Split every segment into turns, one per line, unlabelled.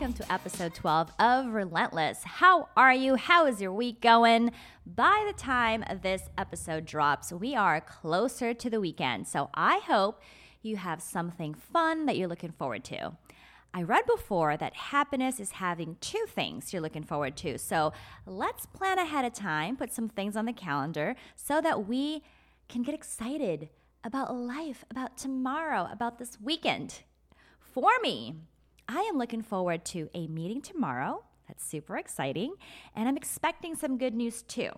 welcome to episode 12 of Relentless. How are you? How is your week going? By the time this episode drops, we are closer to the weekend, so I hope you have something fun that you're looking forward to. I read before that happiness is having two things you're looking forward to. So let's plan ahead of time, put some things on the calendar so that we can get excited about life, about tomorrow, about this weekend. For me, I am looking forward to a meeting tomorrow. That's super exciting. And I'm expecting some good news too.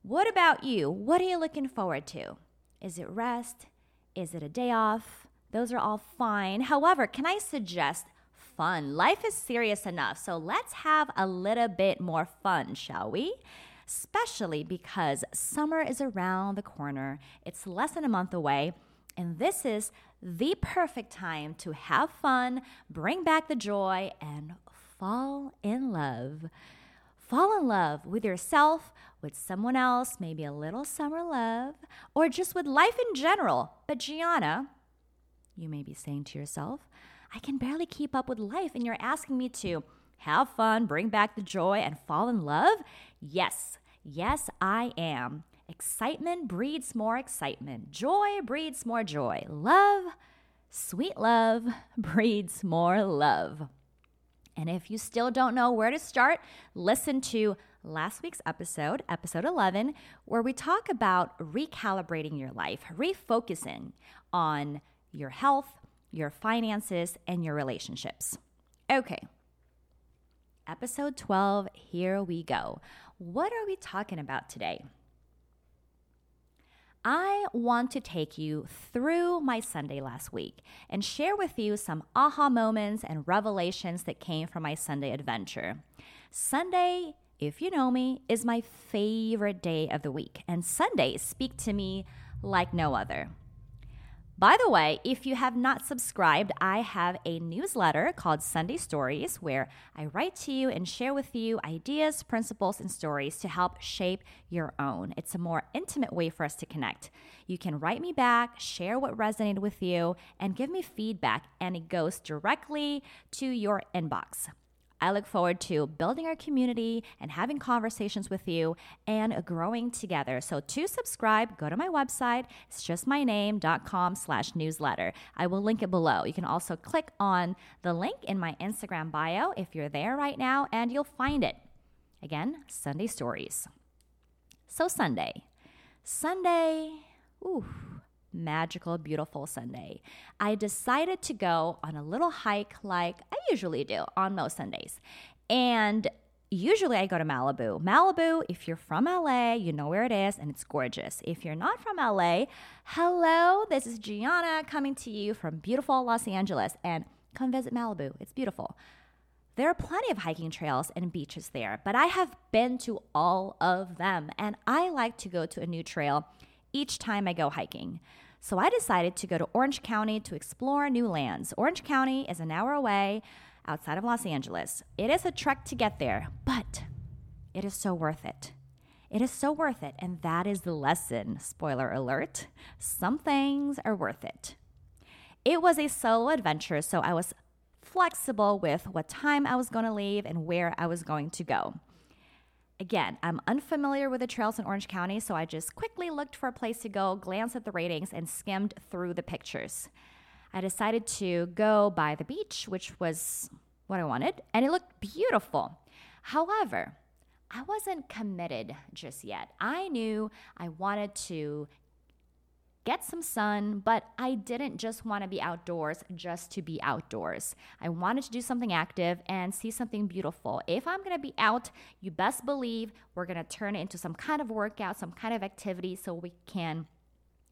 What about you? What are you looking forward to? Is it rest? Is it a day off? Those are all fine. However, can I suggest fun? Life is serious enough, so let's have a little bit more fun, shall we? Especially because summer is around the corner, it's less than a month away, and this is the perfect time to have fun, bring back the joy, and fall in love. Fall in love with yourself, with someone else, maybe a little summer love, or just with life in general. But Jiana, you may be saying to yourself, I can barely keep up with life, and you're asking me to have fun, bring back the joy, and fall in love? Yes, yes, I am. Excitement breeds more excitement. Joy breeds more joy. Love, sweet love, breeds more love. And if you still don't know where to start, listen to last week's episode, episode 11, where we talk about recalibrating your life, refocusing on your health, your finances, and your relationships. Okay, episode 12, here we go. What are we talking about today? I want to take you through my Sunday last week and share with you some aha moments and revelations that came from my Sunday adventure. Sunday, if you know me, is my favorite day of the week, and Sundays speak to me like no other. By the way, if you have not subscribed, I have a newsletter called Sunday Stories where I write to you and share with you ideas, principles, and stories to help shape your own. It's a more intimate way for us to connect. You can write me back, share what resonated with you, and give me feedback, and it goes directly to your inbox. I look forward to building our community and having conversations with you and growing together. So to subscribe, go to my website. It's just my name.com slash newsletter. I will link it below. You can also click on the link in my Instagram bio if you're there right now and you'll find it. Again, Sunday stories. So Sunday. Sunday, ooh, magical, beautiful Sunday. I decided to go on a little hike like I usually do on most Sundays. And usually I go to Malibu. Malibu, if you're from LA, you know where it is and it's gorgeous. If you're not from LA, hello, this is Jiana coming to you from beautiful Los Angeles and come visit Malibu. It's beautiful. There are plenty of hiking trails and beaches there, but I have been to all of them and I like to go to a new trail each time I go hiking. So I decided to go to Orange County to explore new lands. Orange County is an hour away outside of Los Angeles. It is a trek to get there, but it is so worth it. It is so worth it. And that is the lesson. Spoiler alert some things are worth it. It was a solo adventure, so I was flexible with what time I was going to leave and where I was going to go. Again, I'm unfamiliar with the trails in Orange County, so I just quickly looked for a place to go, glanced at the ratings, and skimmed through the pictures. I decided to go by the beach, which was what I wanted, and it looked beautiful. However, I wasn't committed just yet. I knew I wanted to get some sun, but I didn't just want to be outdoors just to be outdoors. I wanted to do something active and see something beautiful. If I'm going to be out, you best believe we're going to turn it into some kind of workout, some kind of activity so we can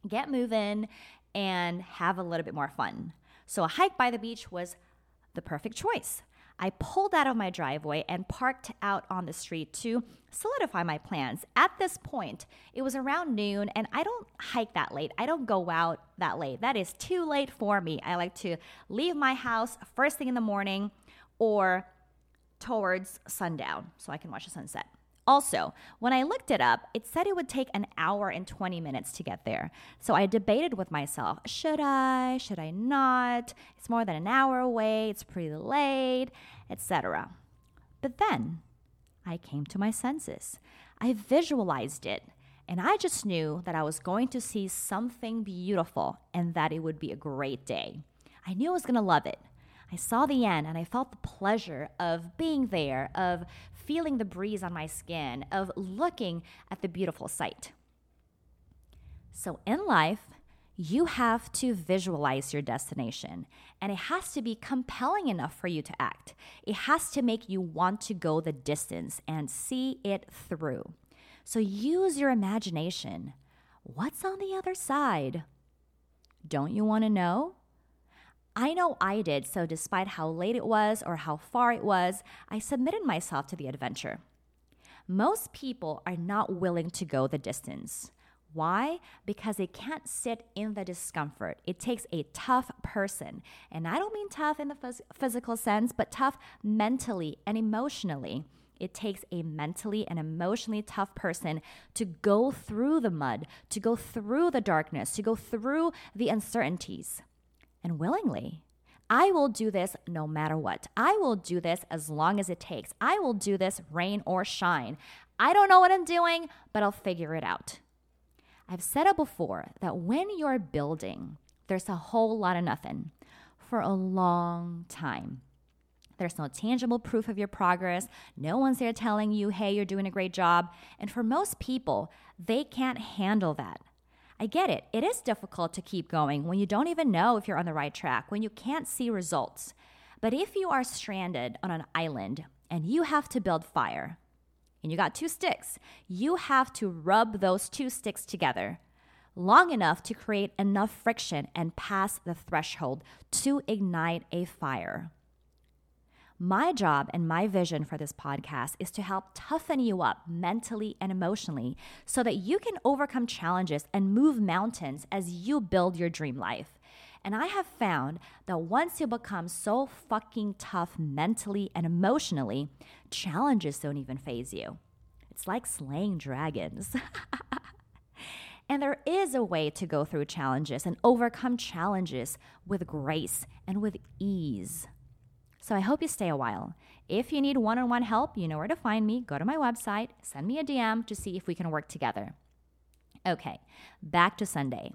get moving and have a little bit more fun. So a hike by the beach was the perfect choice. I pulled out of my driveway and parked out on the street to solidify my plans. At this point, it was around noon, and I don't hike that late. I don't go out that late. That is too late for me. I like to leave my house first thing in the morning or towards sundown so I can watch the sunset. Also, when I looked it up, it said it would take an hour and 20 minutes to get there. So I debated with myself should I? Should I not? It's more than an hour away, it's pretty late, etc. But then I came to my senses. I visualized it, and I just knew that I was going to see something beautiful and that it would be a great day. I knew I was going to love it. I saw the end and I felt the pleasure of being there, of feeling the breeze on my skin, of looking at the beautiful sight. So in life, you have to visualize your destination, and it has to be compelling enough for you to act. It has to make you want to go the distance and see it through. So use your imagination. What's on the other side? Don't you want to know? I know I did, so despite how late it was or how far it was, I submitted myself to the adventure. Most people are not willing to go the distance. Why? Because they can't sit in the discomfort. It takes a tough person. And I don't mean tough in the phys- physical sense, but tough mentally and emotionally. It takes a mentally and emotionally tough person to go through the mud, to go through the darkness, to go through the uncertainties and willingly. I will do this no matter what. I will do this as long as it takes. I will do this rain or shine. I don't know what I'm doing, but I'll figure it out. I've said it before that when you're building, there's a whole lot of nothing for a long time. There's no tangible proof of your progress. No one's there telling you, hey, you're doing a great job. And for most people, they can't handle that. I get it. It is difficult to keep going when you don't even know if you're on the right track, when you can't see results. But if you are stranded on an island and you have to build fire, and you got two sticks, you have to rub those two sticks together long enough to create enough friction and pass the threshold to ignite a fire. My job and my vision for this podcast is to help toughen you up mentally and emotionally so that you can overcome challenges and move mountains as you build your dream life. And I have found that once you become so fucking tough mentally and emotionally, challenges don't even phase you. It's like slaying dragons. and there is a way to go through challenges and overcome challenges with grace and with ease. So I hope you stay a while. If you need one on one help, you know where to find me. Go to my website, send me a DM to see if we can work together. Okay, back to Sunday.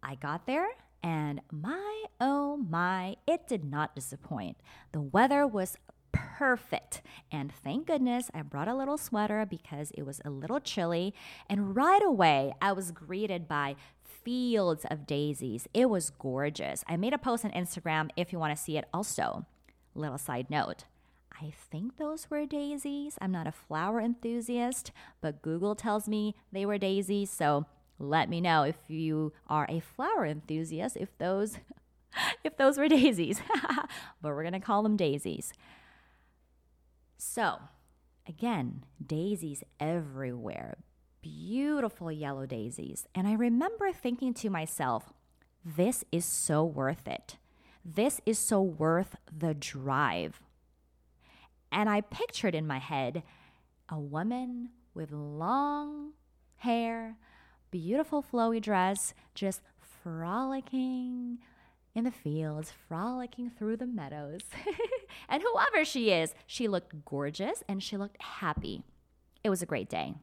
I got there and my oh my, it did not disappoint. The weather was perfect. And thank goodness I brought a little sweater because it was a little chilly. And right away, I was greeted by fields of daisies. It was gorgeous. I made a post on Instagram if you want to see it also. Little side note. I think those were daisies. I'm not a flower enthusiast, but Google tells me they were daisies. So let me know if you are a flower enthusiast, if those if those were daisies. but we're going to call them daisies. So, again, daisies everywhere. Beautiful yellow daisies. And I remember thinking to myself, this is so worth it. This is so worth the drive. And I pictured in my head a woman with long hair, beautiful flowy dress, just frolicking in the fields, frolicking through the meadows. and whoever she is, she looked gorgeous and she looked happy. It was a great day.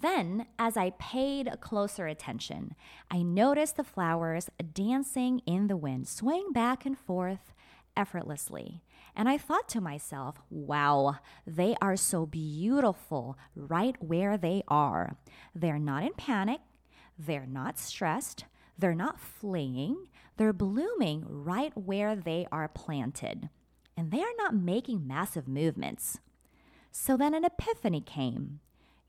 Then, as I paid closer attention, I noticed the flowers dancing in the wind, swaying back and forth effortlessly. And I thought to myself, wow, they are so beautiful right where they are. They're not in panic, they're not stressed, they're not fleeing, they're blooming right where they are planted. And they are not making massive movements. So then an epiphany came.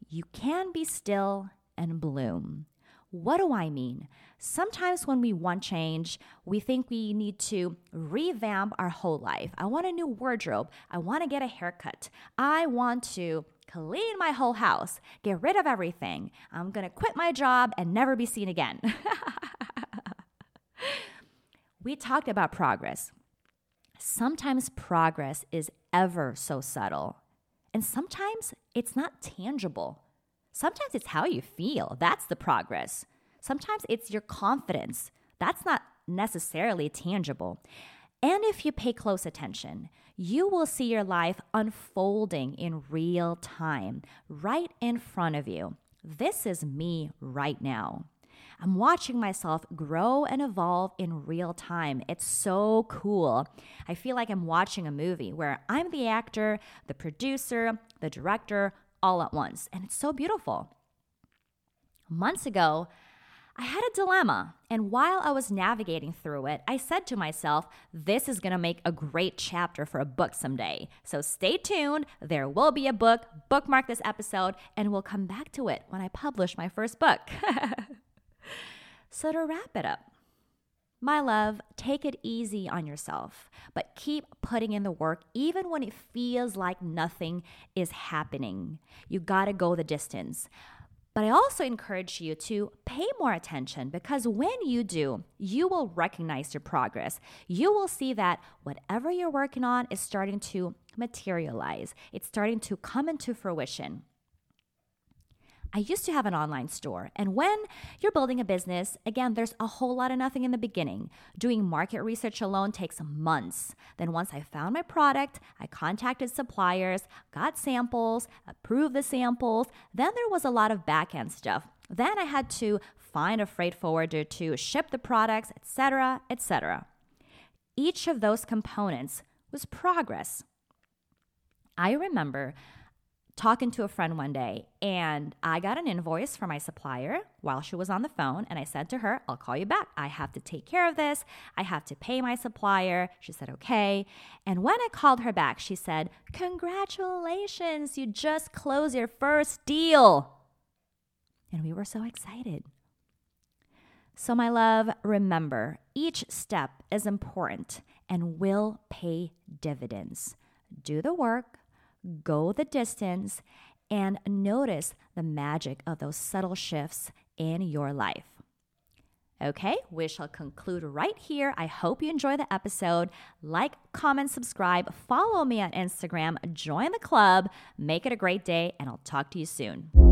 You can be still and bloom. What do I mean? Sometimes when we want change, we think we need to revamp our whole life. I want a new wardrobe. I want to get a haircut. I want to clean my whole house, get rid of everything. I'm going to quit my job and never be seen again. we talked about progress. Sometimes progress is ever so subtle And sometimes it's not tangible. Sometimes it's how you feel. That's the progress. Sometimes it's your confidence. That's not necessarily tangible. And if you pay close attention, you will see your life unfolding in real time, right in front of you. This is me right now. I'm watching myself grow and evolve in real time. It's so cool. I feel like I'm watching a movie where I'm the actor, the producer, the director, all at once. And it's so beautiful. Months ago, I had a dilemma, and while I was navigating through it, I said to myself, This is gonna make a great chapter for a book someday. So stay tuned, there will be a book. Bookmark this episode, and we'll come back to it when I publish my first book. so, to wrap it up, my love, take it easy on yourself, but keep putting in the work even when it feels like nothing is happening. You gotta go the distance. But I also encourage you to pay more attention because when you do, you will recognize your progress. You will see that whatever you're working on is starting to materialize, it's starting to come into fruition. I used to have an online store. And when you're building a business, again, there's a whole lot of nothing in the beginning. Doing market research alone takes months. Then, once I found my product, I contacted suppliers, got samples, approved the samples. Then there was a lot of back end stuff. Then I had to find a freight forwarder to ship the products, etc., etc. Each of those components was progress. I remember talking to a friend one day and I got an invoice from my supplier while she was on the phone. And I said to her, I'll call you back. I have to take care of this. I have to pay my supplier. She said, okay. And when I called her back, she said, Congratulations, you just closed your first deal. And we were so excited. So, my love, remember each step is important and will pay dividends. Do the work go the distance, and notice the magic of those subtle shifts in your life. Okay, we shall conclude right here. I hope you enjoy the episode. Like, comment, subscribe, follow me on Instagram, join the club, make it a great day, and I'll talk to you soon.